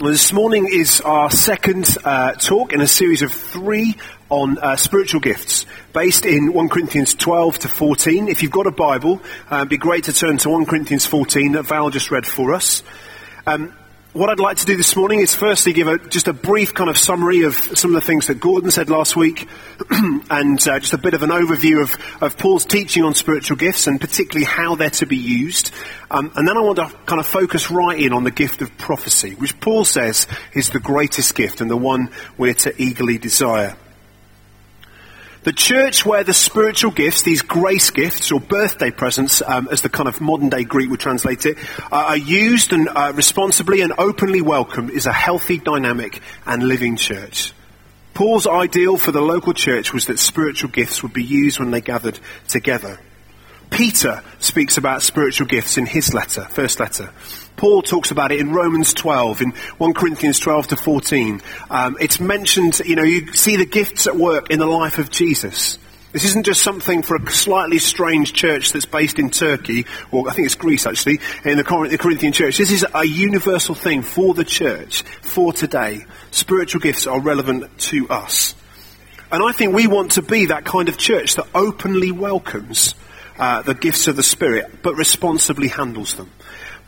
Well, this morning is our second uh, talk in a series of three on uh, spiritual gifts, based in 1 Corinthians 12 to 14. If you've got a Bible, uh, it'd be great to turn to 1 Corinthians 14 that Val just read for us. Um, what I'd like to do this morning is firstly give a, just a brief kind of summary of some of the things that Gordon said last week, and uh, just a bit of an overview of, of Paul's teaching on spiritual gifts and particularly how they're to be used. Um, and then I want to kind of focus right in on the gift of prophecy, which Paul says is the greatest gift and the one we're to eagerly desire. The church where the spiritual gifts, these grace gifts or birthday presents, um, as the kind of modern day Greek would translate it, uh, are used and uh, responsibly and openly welcomed is a healthy, dynamic and living church. Paul's ideal for the local church was that spiritual gifts would be used when they gathered together. Peter speaks about spiritual gifts in his letter, first letter. Paul talks about it in Romans 12, in 1 Corinthians 12 to 14. Um, it's mentioned, you know, you see the gifts at work in the life of Jesus. This isn't just something for a slightly strange church that's based in Turkey, or I think it's Greece actually, in the Corinthian church. This is a universal thing for the church, for today. Spiritual gifts are relevant to us. And I think we want to be that kind of church that openly welcomes uh, the gifts of the Spirit, but responsibly handles them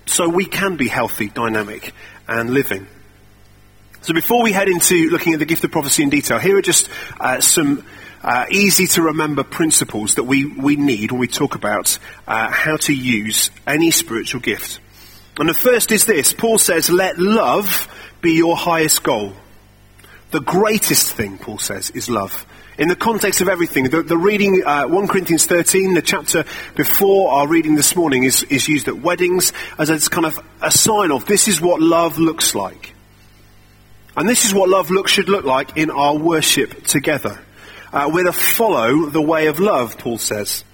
so we can be healthy, dynamic, and living. So before we head into looking at the gift of prophecy in detail, here are just uh, some uh, easy to remember principles that we, we need when we talk about uh, how to use any spiritual gift. And the first is this. Paul says, let love be your highest goal. The greatest thing, Paul says, is love in the context of everything. The, the reading, uh, 1 Corinthians 13, the chapter before our reading this morning, is, is used at weddings as a kind of a sign of this is what love looks like. And this is what love look, should look like in our worship together. Uh, we're to follow the way of love, Paul says.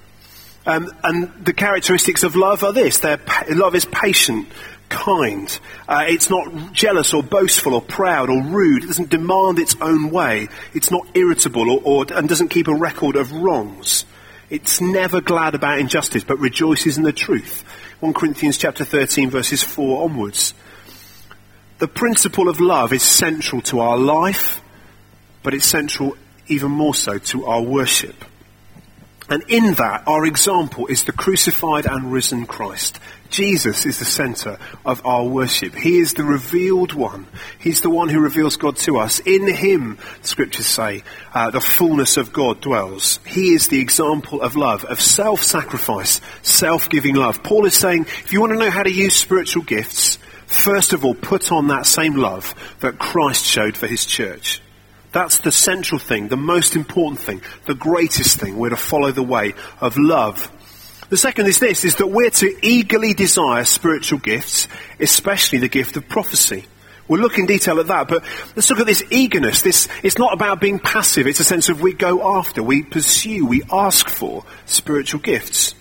Um, and the characteristics of love are this. love is patient, kind. Uh, it's not jealous or boastful or proud or rude. It doesn't demand its own way. It's not irritable or, or, and doesn't keep a record of wrongs. It's never glad about injustice, but rejoices in the truth. 1 Corinthians chapter 13 verses 4 onwards. The principle of love is central to our life, but it's central even more so to our worship. And in that, our example is the crucified and risen Christ. Jesus is the center of our worship. He is the revealed one. He's the one who reveals God to us. In him, scriptures say, uh, the fullness of God dwells. He is the example of love, of self-sacrifice, self-giving love. Paul is saying, if you want to know how to use spiritual gifts, first of all, put on that same love that Christ showed for his church. That's the central thing, the most important thing, the greatest thing. We're to follow the way of love. The second is this, is that we're to eagerly desire spiritual gifts, especially the gift of prophecy. We'll look in detail at that, but let's look at this eagerness. This, it's not about being passive. It's a sense of we go after, we pursue, we ask for spiritual gifts.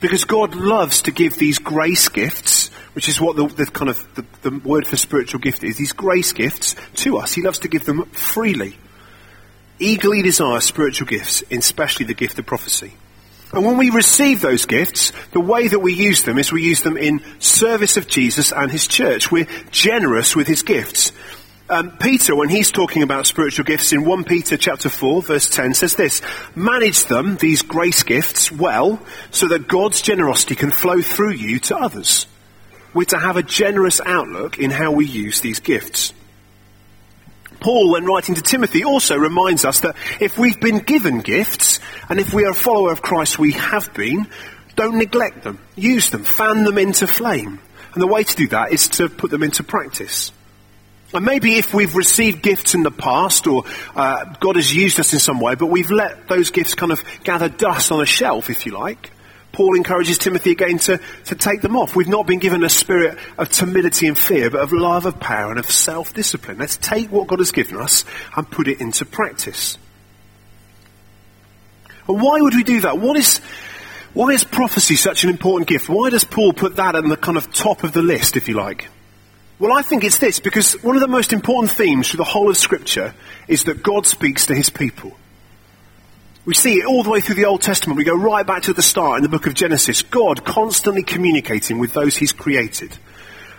Because God loves to give these grace gifts, which is what the, the kind of the, the word for spiritual gift is, these grace gifts to us. He loves to give them freely. Eagerly desire spiritual gifts, especially the gift of prophecy. And when we receive those gifts, the way that we use them is we use them in service of Jesus and his church. We're generous with his gifts. Um, Peter, when he's talking about spiritual gifts in 1 Peter chapter 4 verse 10 says this, manage them, these grace gifts, well, so that God's generosity can flow through you to others. We're to have a generous outlook in how we use these gifts. Paul, when writing to Timothy, also reminds us that if we've been given gifts, and if we are a follower of Christ, we have been, don't neglect them. Use them. Fan them into flame. And the way to do that is to put them into practice. And maybe if we've received gifts in the past or uh, God has used us in some way, but we've let those gifts kind of gather dust on a shelf, if you like, Paul encourages Timothy again to, to take them off. We've not been given a spirit of timidity and fear, but of love, of power, and of self-discipline. Let's take what God has given us and put it into practice. And why would we do that? What is, why is prophecy such an important gift? Why does Paul put that at the kind of top of the list, if you like? Well, I think it's this, because one of the most important themes through the whole of Scripture is that God speaks to his people. We see it all the way through the Old Testament. We go right back to the start in the book of Genesis. God constantly communicating with those he's created.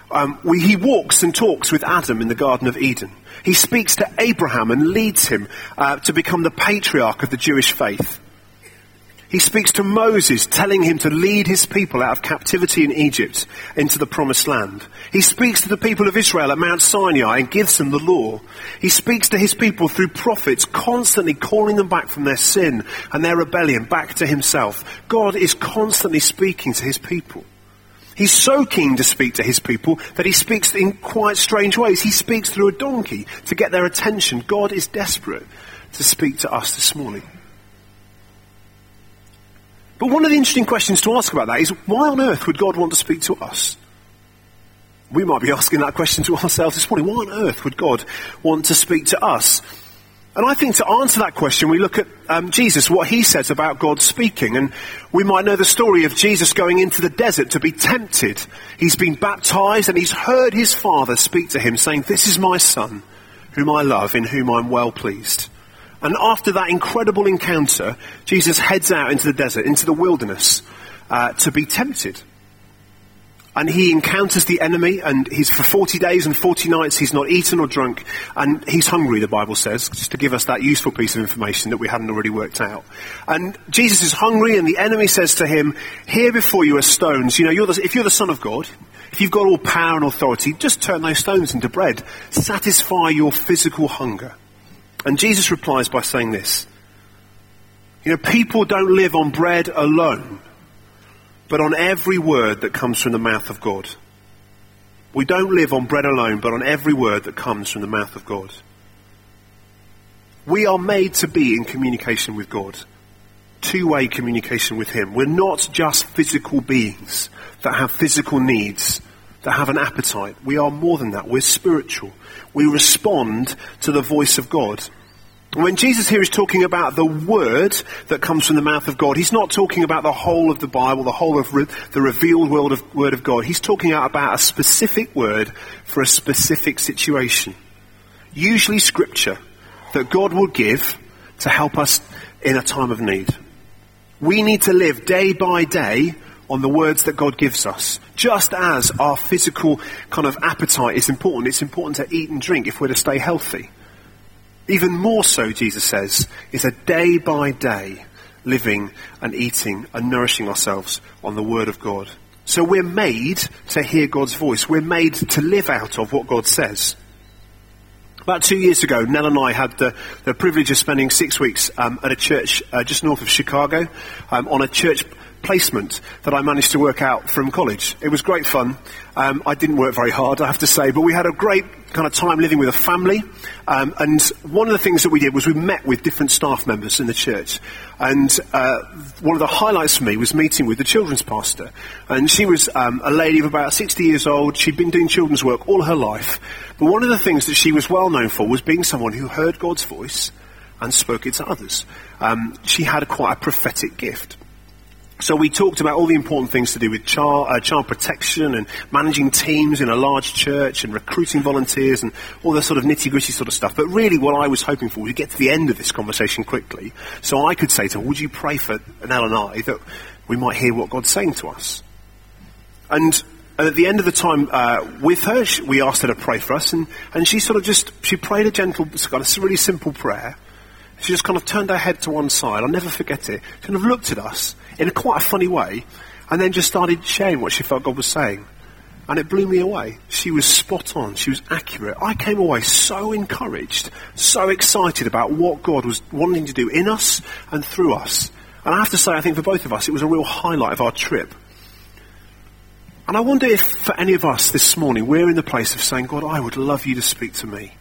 Um, we, he walks and talks with Adam in the Garden of Eden. He speaks to Abraham and leads him uh, to become the patriarch of the Jewish faith. He speaks to Moses, telling him to lead his people out of captivity in Egypt into the promised land. He speaks to the people of Israel at Mount Sinai and gives them the law. He speaks to his people through prophets, constantly calling them back from their sin and their rebellion back to himself. God is constantly speaking to his people. He's so keen to speak to his people that he speaks in quite strange ways. He speaks through a donkey to get their attention. God is desperate to speak to us this morning. But one of the interesting questions to ask about that is why on earth would God want to speak to us? We might be asking that question to ourselves this morning. Why on earth would God want to speak to us? And I think to answer that question, we look at um, Jesus, what he says about God speaking. And we might know the story of Jesus going into the desert to be tempted. He's been baptized and he's heard his father speak to him saying, This is my son, whom I love, in whom I'm well pleased. And after that incredible encounter, Jesus heads out into the desert, into the wilderness, uh, to be tempted. And he encounters the enemy, and he's for 40 days and 40 nights, he's not eaten or drunk, and he's hungry, the Bible says, just to give us that useful piece of information that we hadn't already worked out. And Jesus is hungry, and the enemy says to him, Here before you are stones. You know, you're the, if you're the Son of God, if you've got all power and authority, just turn those stones into bread. Satisfy your physical hunger. And Jesus replies by saying this You know, people don't live on bread alone, but on every word that comes from the mouth of God. We don't live on bread alone, but on every word that comes from the mouth of God. We are made to be in communication with God. Two way communication with Him. We're not just physical beings that have physical needs that have an appetite. We are more than that. We're spiritual. We respond to the voice of God. When Jesus here is talking about the word that comes from the mouth of God, he's not talking about the whole of the Bible, the whole of re- the revealed word of, word of God. He's talking about a specific word for a specific situation. Usually scripture that God will give to help us in a time of need. We need to live day by day on the words that God gives us. Just as our physical kind of appetite is important, it's important to eat and drink if we're to stay healthy. Even more so, Jesus says, is a day by day living and eating and nourishing ourselves on the Word of God. So we're made to hear God's voice. We're made to live out of what God says. About two years ago, Nell and I had the, the privilege of spending six weeks um, at a church uh, just north of Chicago um, on a church placement that I managed to work out from college. It was great fun. Um, I didn't work very hard, I have to say, but we had a great kind of time living with a family. Um, and one of the things that we did was we met with different staff members in the church. And uh, one of the highlights for me was meeting with the children's pastor. And she was um, a lady of about 60 years old. She'd been doing children's work all her life. But one of the things that she was well known for was being someone who heard God's voice and spoke it to others. Um, she had quite a prophetic gift. So we talked about all the important things to do with child, uh, child protection and managing teams in a large church and recruiting volunteers and all the sort of nitty gritty sort of stuff. But really what I was hoping for was to get to the end of this conversation quickly so I could say to her, would you pray for Nell and I that we might hear what God's saying to us? And at the end of the time uh, with her, she, we asked her to pray for us and, and she sort of just, she prayed a gentle, got a really simple prayer. She just kind of turned her head to one side. I'll never forget it. She kind of looked at us in a quite a funny way, and then just started sharing what she felt God was saying. And it blew me away. She was spot on. She was accurate. I came away so encouraged, so excited about what God was wanting to do in us and through us. And I have to say, I think for both of us, it was a real highlight of our trip. And I wonder if for any of us this morning, we're in the place of saying, God, I would love you to speak to me.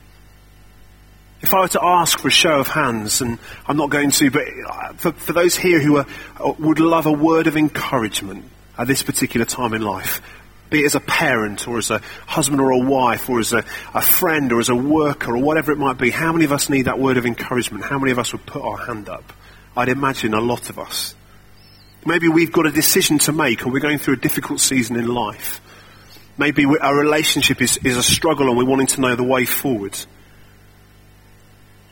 If I were to ask for a show of hands, and I'm not going to, but uh, for, for those here who are, uh, would love a word of encouragement at this particular time in life, be it as a parent or as a husband or a wife or as a, a friend or as a worker or whatever it might be, how many of us need that word of encouragement? How many of us would put our hand up? I'd imagine a lot of us. Maybe we've got a decision to make or we're going through a difficult season in life. Maybe our relationship is, is a struggle and we're wanting to know the way forward.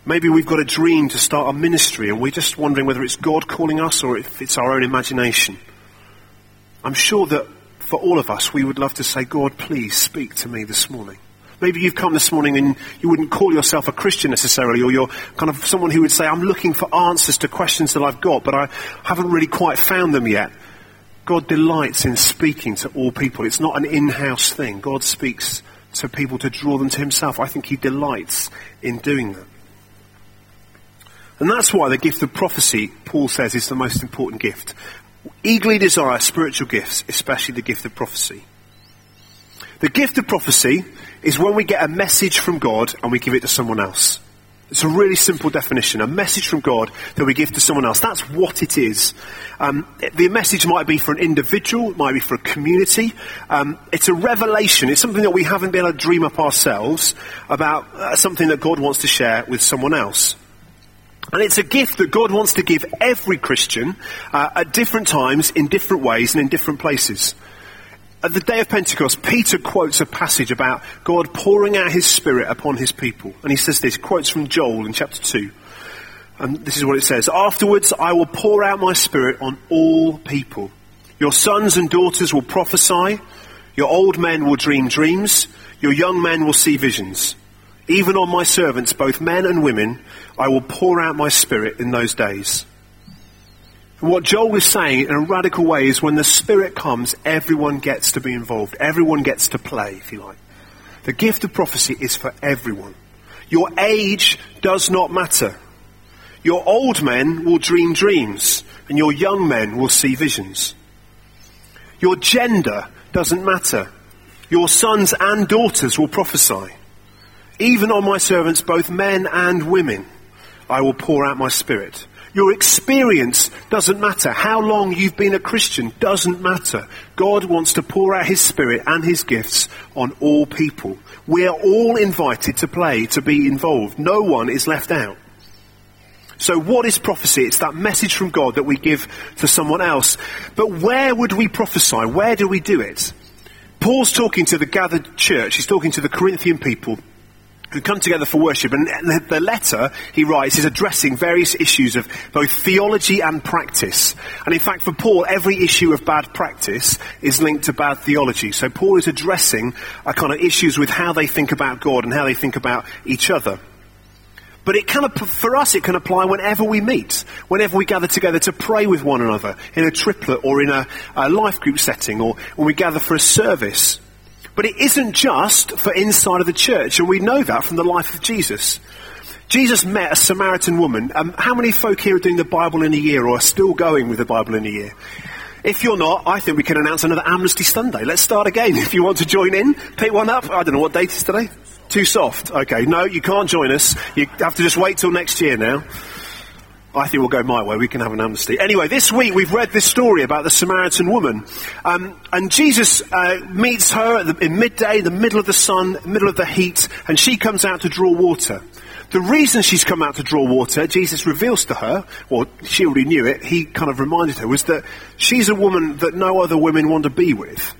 Maybe we've got a dream to start a ministry and we're just wondering whether it's God calling us or if it's our own imagination. I'm sure that for all of us, we would love to say, God, please speak to me this morning. Maybe you've come this morning and you wouldn't call yourself a Christian necessarily, or you're kind of someone who would say, I'm looking for answers to questions that I've got, but I haven't really quite found them yet. God delights in speaking to all people. It's not an in-house thing. God speaks to people to draw them to himself. I think he delights in doing that. And that's why the gift of prophecy, Paul says, is the most important gift. Eagerly desire spiritual gifts, especially the gift of prophecy. The gift of prophecy is when we get a message from God and we give it to someone else. It's a really simple definition. A message from God that we give to someone else. That's what it is. Um, the message might be for an individual, it might be for a community. Um, it's a revelation. It's something that we haven't been able to dream up ourselves about uh, something that God wants to share with someone else. And it's a gift that God wants to give every Christian uh, at different times, in different ways, and in different places. At the day of Pentecost, Peter quotes a passage about God pouring out his Spirit upon his people. And he says this, quotes from Joel in chapter 2. And this is what it says. Afterwards, I will pour out my Spirit on all people. Your sons and daughters will prophesy. Your old men will dream dreams. Your young men will see visions. Even on my servants, both men and women, I will pour out my spirit in those days. And what Joel is saying in a radical way is when the spirit comes, everyone gets to be involved. Everyone gets to play, if you like. The gift of prophecy is for everyone. Your age does not matter. Your old men will dream dreams, and your young men will see visions. Your gender doesn't matter. Your sons and daughters will prophesy. Even on my servants, both men and women, I will pour out my spirit. Your experience doesn't matter. How long you've been a Christian doesn't matter. God wants to pour out His Spirit and His gifts on all people. We are all invited to play, to be involved. No one is left out. So what is prophecy? It's that message from God that we give to someone else. But where would we prophesy? Where do we do it? Paul's talking to the gathered church. He's talking to the Corinthian people who come together for worship. And the letter he writes is addressing various issues of both theology and practice. And in fact, for Paul, every issue of bad practice is linked to bad theology. So Paul is addressing a kind of issues with how they think about God and how they think about each other. But it can, for us, it can apply whenever we meet, whenever we gather together to pray with one another in a triplet or in a, a life group setting or when we gather for a service. But it isn't just for inside of the church, and we know that from the life of Jesus. Jesus met a Samaritan woman. Um, how many folk here are doing the Bible in a year or are still going with the Bible in a year? If you're not, I think we can announce another Amnesty Sunday. Let's start again. If you want to join in, pick one up. I don't know what date is today. Too soft. Okay, no, you can't join us. You have to just wait till next year now. I think we'll go my way. We can have an amnesty. Anyway, this week we've read this story about the Samaritan woman. Um, and Jesus uh, meets her the, in midday, the middle of the sun, middle of the heat, and she comes out to draw water. The reason she's come out to draw water, Jesus reveals to her, or she already knew it, he kind of reminded her, was that she's a woman that no other women want to be with.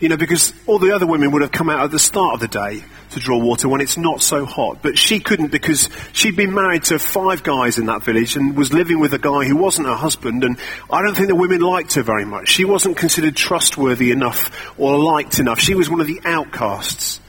You know, because all the other women would have come out at the start of the day to draw water when it's not so hot. But she couldn't because she'd been married to five guys in that village and was living with a guy who wasn't her husband. And I don't think the women liked her very much. She wasn't considered trustworthy enough or liked enough. She was one of the outcasts.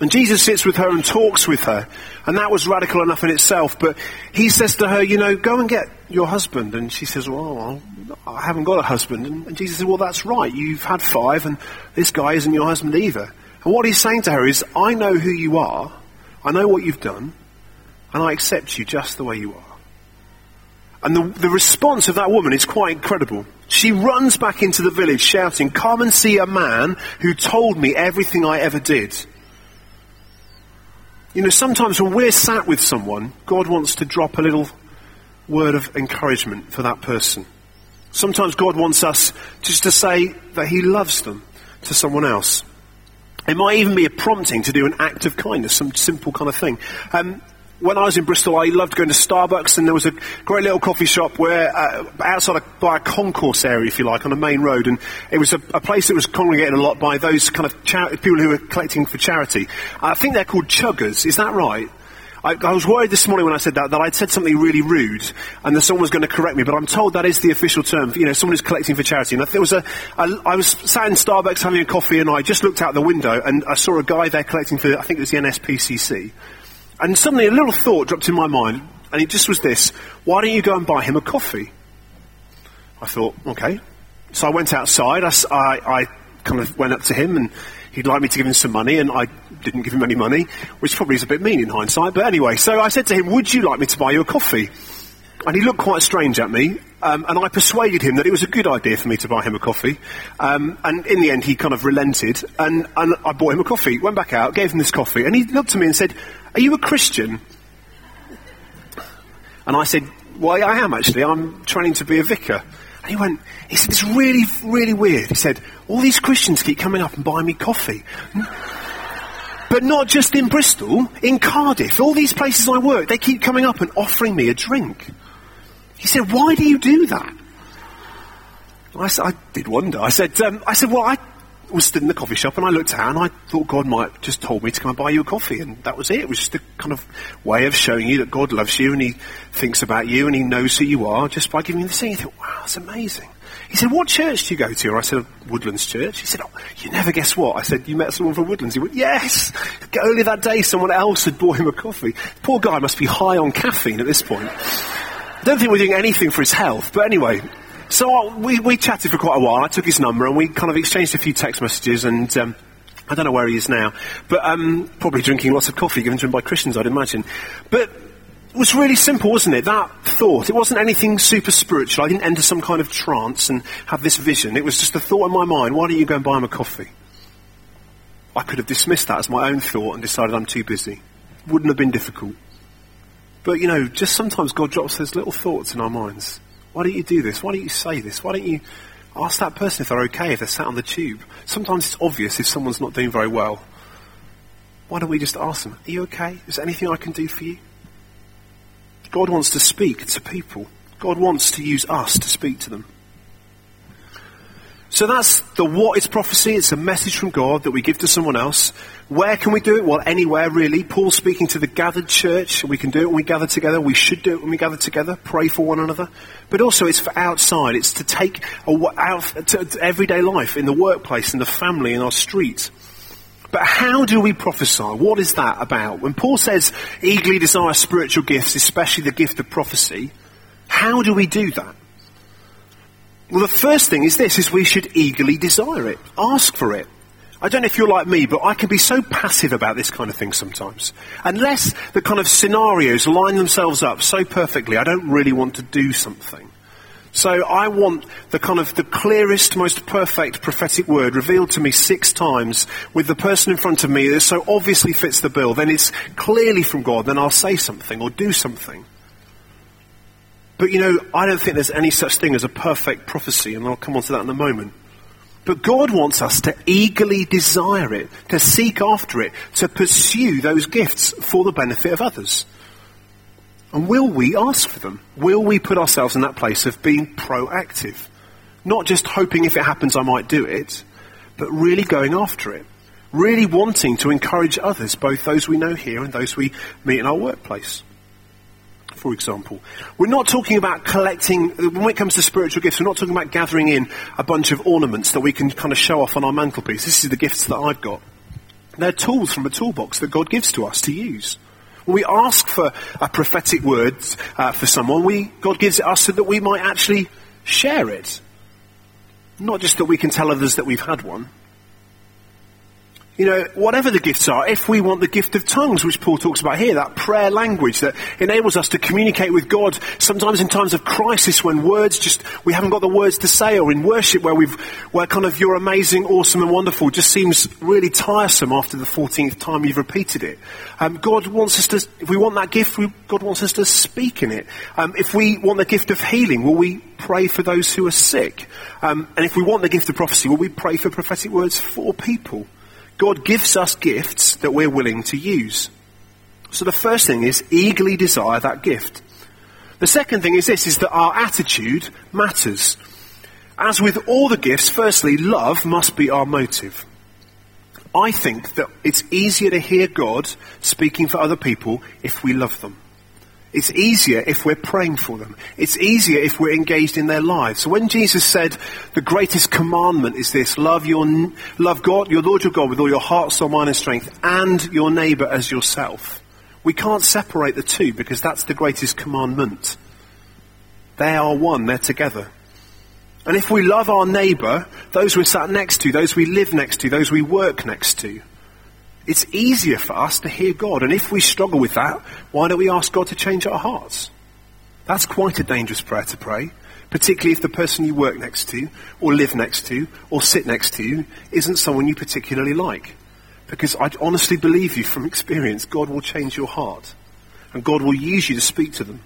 And Jesus sits with her and talks with her. And that was radical enough in itself. But he says to her, you know, go and get your husband. And she says, well, I haven't got a husband. And Jesus says, well, that's right. You've had five and this guy isn't your husband either. And what he's saying to her is, I know who you are. I know what you've done. And I accept you just the way you are. And the, the response of that woman is quite incredible. She runs back into the village shouting, come and see a man who told me everything I ever did. You know, sometimes when we're sat with someone, God wants to drop a little word of encouragement for that person. Sometimes God wants us just to say that He loves them to someone else. It might even be a prompting to do an act of kindness, some simple kind of thing. Um, when I was in Bristol, I loved going to Starbucks, and there was a great little coffee shop where uh, outside a, by a concourse area, if you like, on a main road, and it was a, a place that was congregated a lot by those kind of people who were collecting for charity. I think they're called chuggers. Is that right? I, I, was worried this morning when I said that, that I'd said something really rude and that someone was going to correct me, but I'm told that is the official term, you know, someone who's collecting for charity. And there was a, a, I was sat in Starbucks having a coffee and I just looked out the window and I saw a guy there collecting for, I think it was the NSPCC. And suddenly a little thought dropped in my mind, and it just was this, why don't you go and buy him a coffee? I thought, okay. So I went outside, I, I, I kind of went up to him and he'd like me to give him some money, and I didn't give him any money, which probably is a bit mean in hindsight. But anyway, so I said to him, Would you like me to buy you a coffee? And he looked quite strange at me, um, and I persuaded him that it was a good idea for me to buy him a coffee. Um, and in the end, he kind of relented, and, and I bought him a coffee. Went back out, gave him this coffee, and he looked at me and said, Are you a Christian? And I said, Well, I am actually. I'm training to be a vicar. And he went, he said, it's really, really weird. He said, all these Christians keep coming up and buying me coffee. But not just in Bristol, in Cardiff, all these places I work, they keep coming up and offering me a drink. He said, why do you do that? I, said, I did wonder. I said, um, I said, well, I was stood in the coffee shop and I looked out and I thought God might just told me to come and buy you a coffee and that was it. It was just a kind of way of showing you that God loves you and He thinks about you and He knows who you are just by giving you the thing. You thought, wow, that's amazing. He said, what church do you go to? I said, Woodlands Church. He said, oh, you never guess what? I said, you met someone from Woodlands. He went, yes. Only that day, someone else had bought him a coffee. Poor guy must be high on caffeine at this point. I don't think we're doing anything for his health, but anyway, so we, we chatted for quite a while. I took his number and we kind of exchanged a few text messages and um, I don't know where he is now, but um, probably drinking lots of coffee given to him by Christians, I'd imagine. But it was really simple, wasn't it? That thought. It wasn't anything super spiritual. I didn't enter some kind of trance and have this vision. It was just a thought in my mind. Why don't you go and buy him a coffee? I could have dismissed that as my own thought and decided I'm too busy. Wouldn't have been difficult. But you know, just sometimes God drops those little thoughts in our minds. Why don't you do this? Why don't you say this? Why don't you ask that person if they're okay, if they're sat on the tube? Sometimes it's obvious if someone's not doing very well. Why don't we just ask them, Are you okay? Is there anything I can do for you? God wants to speak to people. God wants to use us to speak to them. So that's the what is prophecy. It's a message from God that we give to someone else. Where can we do it? Well, anywhere really. Paul's speaking to the gathered church. We can do it when we gather together. We should do it when we gather together. Pray for one another. But also it's for outside. It's to take out to, everyday life in the workplace, in the family, in our street. But how do we prophesy? What is that about? When Paul says eagerly desire spiritual gifts, especially the gift of prophecy, how do we do that? Well, the first thing is this, is we should eagerly desire it. Ask for it. I don't know if you're like me, but I can be so passive about this kind of thing sometimes. Unless the kind of scenarios line themselves up so perfectly, I don't really want to do something. So I want the kind of the clearest, most perfect prophetic word revealed to me six times with the person in front of me that so obviously fits the bill. Then it's clearly from God. Then I'll say something or do something. But you know, I don't think there's any such thing as a perfect prophecy, and I'll come on to that in a moment. But God wants us to eagerly desire it, to seek after it, to pursue those gifts for the benefit of others. And will we ask for them? Will we put ourselves in that place of being proactive? Not just hoping if it happens I might do it, but really going after it. Really wanting to encourage others, both those we know here and those we meet in our workplace for example. We're not talking about collecting, when it comes to spiritual gifts, we're not talking about gathering in a bunch of ornaments that we can kind of show off on our mantelpiece. This is the gifts that I've got. They're tools from a toolbox that God gives to us to use. When we ask for a prophetic word uh, for someone, we, God gives it us so that we might actually share it. Not just that we can tell others that we've had one. You know, whatever the gifts are, if we want the gift of tongues, which Paul talks about here, that prayer language that enables us to communicate with God, sometimes in times of crisis when words just, we haven't got the words to say, or in worship where we've, where kind of you're amazing, awesome and wonderful just seems really tiresome after the 14th time you've repeated it. Um, God wants us to, if we want that gift, we, God wants us to speak in it. Um, if we want the gift of healing, will we pray for those who are sick? Um, and if we want the gift of prophecy, will we pray for prophetic words for people? God gives us gifts that we're willing to use. So the first thing is eagerly desire that gift. The second thing is this, is that our attitude matters. As with all the gifts, firstly, love must be our motive. I think that it's easier to hear God speaking for other people if we love them. It's easier if we're praying for them. It's easier if we're engaged in their lives. So when Jesus said the greatest commandment is this, love your, love God, your Lord your God with all your heart, soul, mind and strength, and your neighbor as yourself. We can't separate the two because that's the greatest commandment. They are one, they're together. And if we love our neighbour, those we're sat next to, those we live next to, those we work next to, it's easier for us to hear God. And if we struggle with that, why don't we ask God to change our hearts? That's quite a dangerous prayer to pray, particularly if the person you work next to, or live next to, or sit next to isn't someone you particularly like. Because I honestly believe you from experience, God will change your heart. And God will use you to speak to them.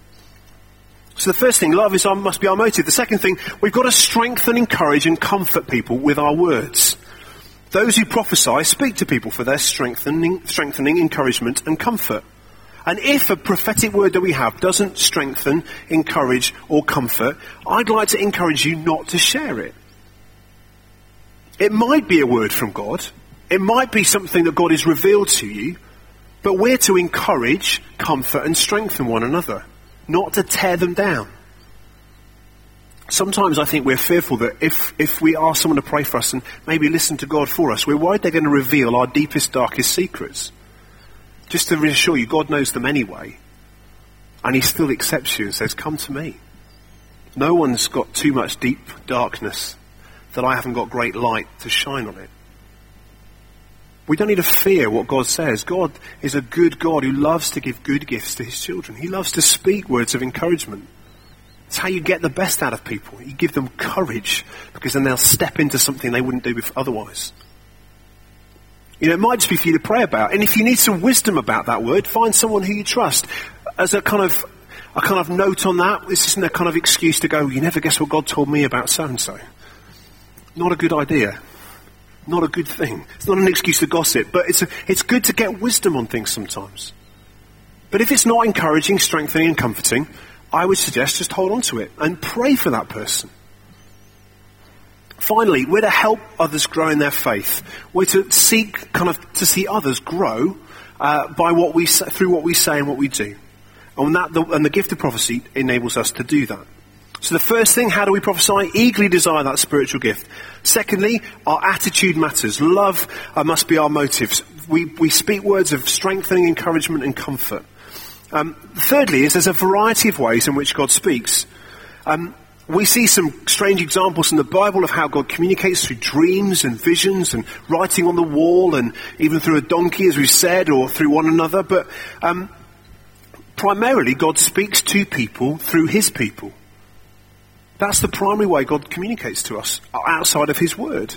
So the first thing, love is our, must be our motive. The second thing, we've got to strengthen, encourage, and comfort people with our words. Those who prophesy speak to people for their strengthening, strengthening, encouragement, and comfort. And if a prophetic word that we have doesn't strengthen, encourage, or comfort, I'd like to encourage you not to share it. It might be a word from God. It might be something that God has revealed to you. But we're to encourage, comfort, and strengthen one another not to tear them down. Sometimes I think we're fearful that if, if we ask someone to pray for us and maybe listen to God for us, we're worried they're going to reveal our deepest, darkest secrets. Just to reassure you, God knows them anyway. And He still accepts you and says, Come to me. No one's got too much deep darkness that I haven't got great light to shine on it. We don't need to fear what God says. God is a good God who loves to give good gifts to his children. He loves to speak words of encouragement. It's how you get the best out of people. You give them courage because then they'll step into something they wouldn't do otherwise. You know, it might just be for you to pray about. And if you need some wisdom about that word, find someone who you trust. As a kind of, a kind of note on that, this isn't a kind of excuse to go, you never guess what God told me about so and so. Not a good idea not a good thing. It's not an excuse to gossip, but it's, a, it's good to get wisdom on things sometimes. But if it's not encouraging, strengthening, and comforting, I would suggest just hold on to it and pray for that person. Finally, we're to help others grow in their faith. We're to seek kind of to see others grow uh, by what we say, through what we say and what we do, and that the, and the gift of prophecy enables us to do that. So the first thing, how do we prophesy? Eagerly desire that spiritual gift. Secondly, our attitude matters. Love uh, must be our motives. We, we speak words of strengthening, encouragement, and comfort. Um, thirdly, is there's a variety of ways in which God speaks. Um, we see some strange examples in the Bible of how God communicates through dreams and visions and writing on the wall and even through a donkey, as we said, or through one another. But um, primarily, God speaks to people through His people. That's the primary way God communicates to us outside of His Word.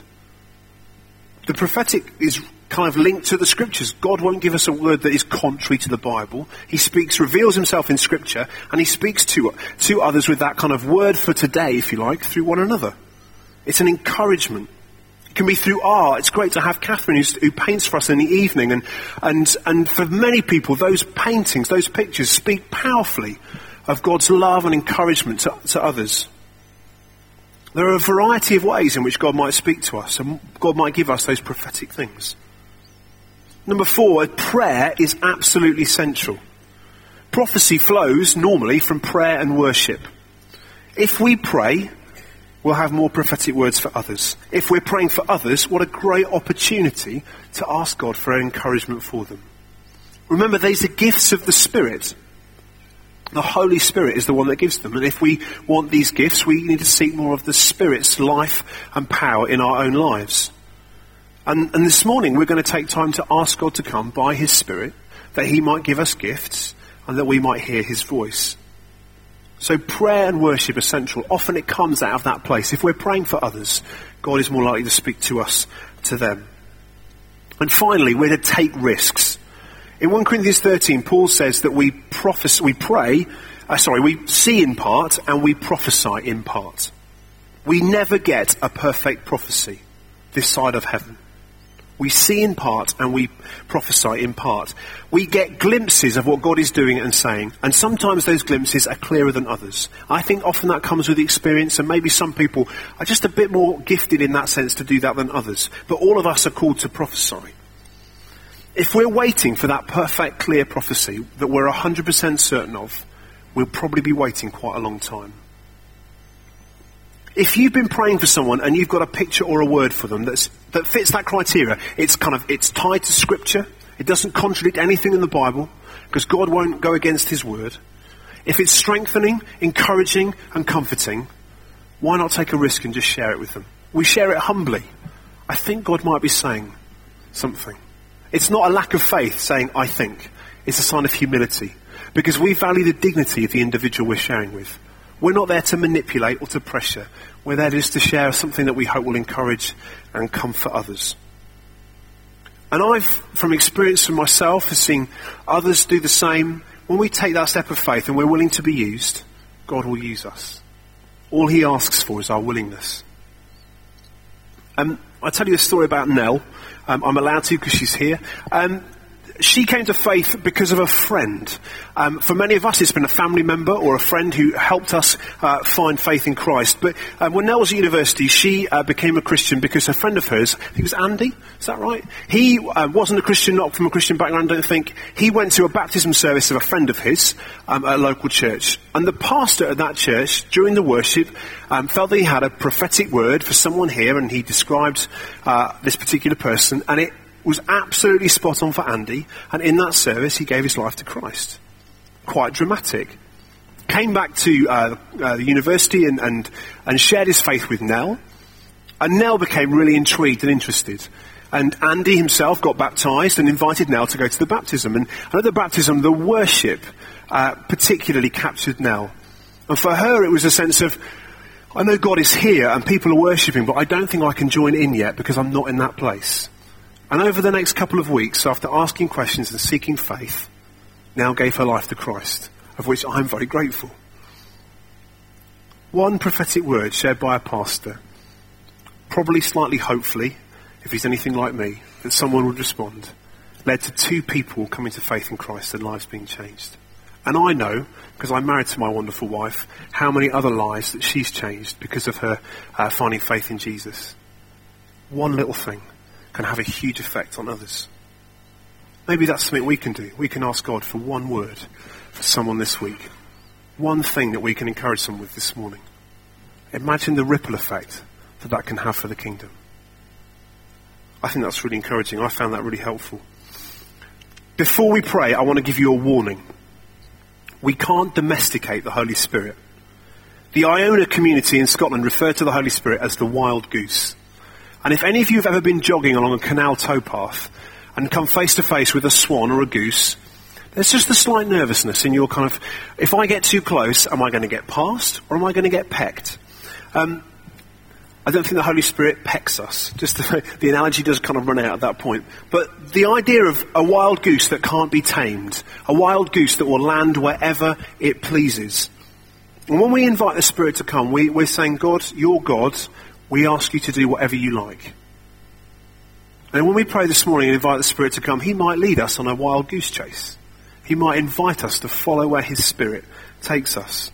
The prophetic is kind of linked to the Scriptures. God won't give us a word that is contrary to the Bible. He speaks, reveals Himself in Scripture, and He speaks to, to others with that kind of word for today, if you like, through one another. It's an encouragement. It can be through art. It's great to have Catherine who paints for us in the evening. And, and, and for many people, those paintings, those pictures speak powerfully of God's love and encouragement to, to others. There are a variety of ways in which God might speak to us, and God might give us those prophetic things. Number four, prayer is absolutely central. Prophecy flows normally from prayer and worship. If we pray, we'll have more prophetic words for others. If we're praying for others, what a great opportunity to ask God for encouragement for them. Remember, these are gifts of the Spirit. The Holy Spirit is the one that gives them. And if we want these gifts, we need to seek more of the Spirit's life and power in our own lives. And, and this morning we're going to take time to ask God to come by His Spirit, that He might give us gifts and that we might hear His voice. So prayer and worship are central. Often it comes out of that place. If we're praying for others, God is more likely to speak to us, to them. And finally, we're to take risks. In 1 Corinthians 13, Paul says that we prophesy, we pray, uh, sorry, we see in part and we prophesy in part. We never get a perfect prophecy this side of heaven. We see in part and we prophesy in part. We get glimpses of what God is doing and saying, and sometimes those glimpses are clearer than others. I think often that comes with experience, and maybe some people are just a bit more gifted in that sense to do that than others. But all of us are called to prophesy. If we're waiting for that perfect, clear prophecy that we're 100% certain of, we'll probably be waiting quite a long time. If you've been praying for someone and you've got a picture or a word for them that's, that fits that criteria, it's kind of, it's tied to scripture, it doesn't contradict anything in the Bible, because God won't go against his word. If it's strengthening, encouraging, and comforting, why not take a risk and just share it with them? We share it humbly. I think God might be saying something. It's not a lack of faith saying, I think. It's a sign of humility. Because we value the dignity of the individual we're sharing with. We're not there to manipulate or to pressure. We're there just to share something that we hope will encourage and comfort others. And I've, from experience from myself, have seen others do the same. When we take that step of faith and we're willing to be used, God will use us. All He asks for is our willingness. Um, I'll tell you a story about Nell. Um, I'm allowed to because she's here. Um, she came to faith because of a friend. Um, for many of us, it's been a family member or a friend who helped us uh, find faith in Christ. But um, when Nell was at university, she uh, became a Christian because a friend of hers, I think it was Andy, is that right? He uh, wasn't a Christian, not from a Christian background, I don't think. He went to a baptism service of a friend of his um, at a local church. And the pastor at that church, during the worship, um, felt that he had a prophetic word for someone here, and he described uh, this particular person, and it was absolutely spot on for Andy, and in that service, he gave his life to Christ. Quite dramatic. Came back to uh, uh, the university and, and, and shared his faith with Nell, and Nell became really intrigued and interested. And Andy himself got baptized and invited Nell to go to the baptism. And at the baptism, the worship uh, particularly captured Nell. And for her, it was a sense of, I know God is here and people are worshipping, but I don't think I can join in yet because I'm not in that place. And over the next couple of weeks, after asking questions and seeking faith, Nell gave her life to Christ, of which I'm very grateful. One prophetic word shared by a pastor, probably slightly hopefully, if he's anything like me, that someone would respond, led to two people coming to faith in Christ and lives being changed. And I know, because I'm married to my wonderful wife, how many other lives that she's changed because of her uh, finding faith in Jesus. One little thing can have a huge effect on others. Maybe that's something we can do. We can ask God for one word for someone this week. One thing that we can encourage someone with this morning. Imagine the ripple effect that that can have for the kingdom. I think that's really encouraging. I found that really helpful. Before we pray, I want to give you a warning. We can't domesticate the Holy Spirit. The Iona community in Scotland refer to the Holy Spirit as the wild goose. And if any of you have ever been jogging along a canal towpath and come face to face with a swan or a goose, there's just a slight nervousness in your kind of, if I get too close, am I going to get past or am I going to get pecked? Um, I don't think the Holy Spirit pecks us. Just the, the, analogy does kind of run out at that point. But the idea of a wild goose that can't be tamed, a wild goose that will land wherever it pleases. And when we invite the Spirit to come, we, we're saying, God, you're God, we ask you to do whatever you like. And when we pray this morning and invite the Spirit to come, He might lead us on a wild goose chase. He might invite us to follow where His Spirit takes us.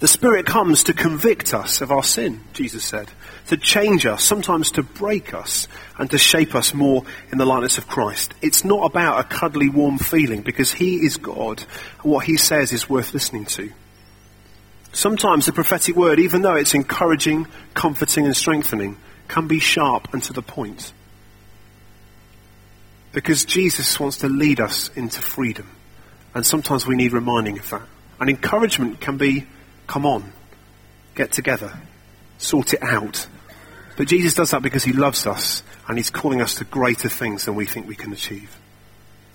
The Spirit comes to convict us of our sin, Jesus said, to change us, sometimes to break us, and to shape us more in the likeness of Christ. It's not about a cuddly, warm feeling, because He is God, and what He says is worth listening to. Sometimes the prophetic word, even though it's encouraging, comforting, and strengthening, can be sharp and to the point. Because Jesus wants to lead us into freedom. And sometimes we need reminding of that. And encouragement can be, come on, get together, sort it out. But Jesus does that because he loves us and he's calling us to greater things than we think we can achieve.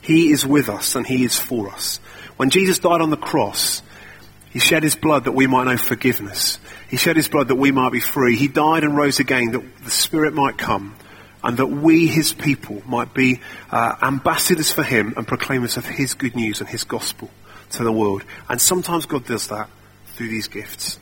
He is with us and he is for us. When Jesus died on the cross, he shed his blood that we might know forgiveness. He shed his blood that we might be free. He died and rose again that the Spirit might come and that we, his people, might be uh, ambassadors for him and proclaimers of his good news and his gospel to the world. And sometimes God does that through these gifts.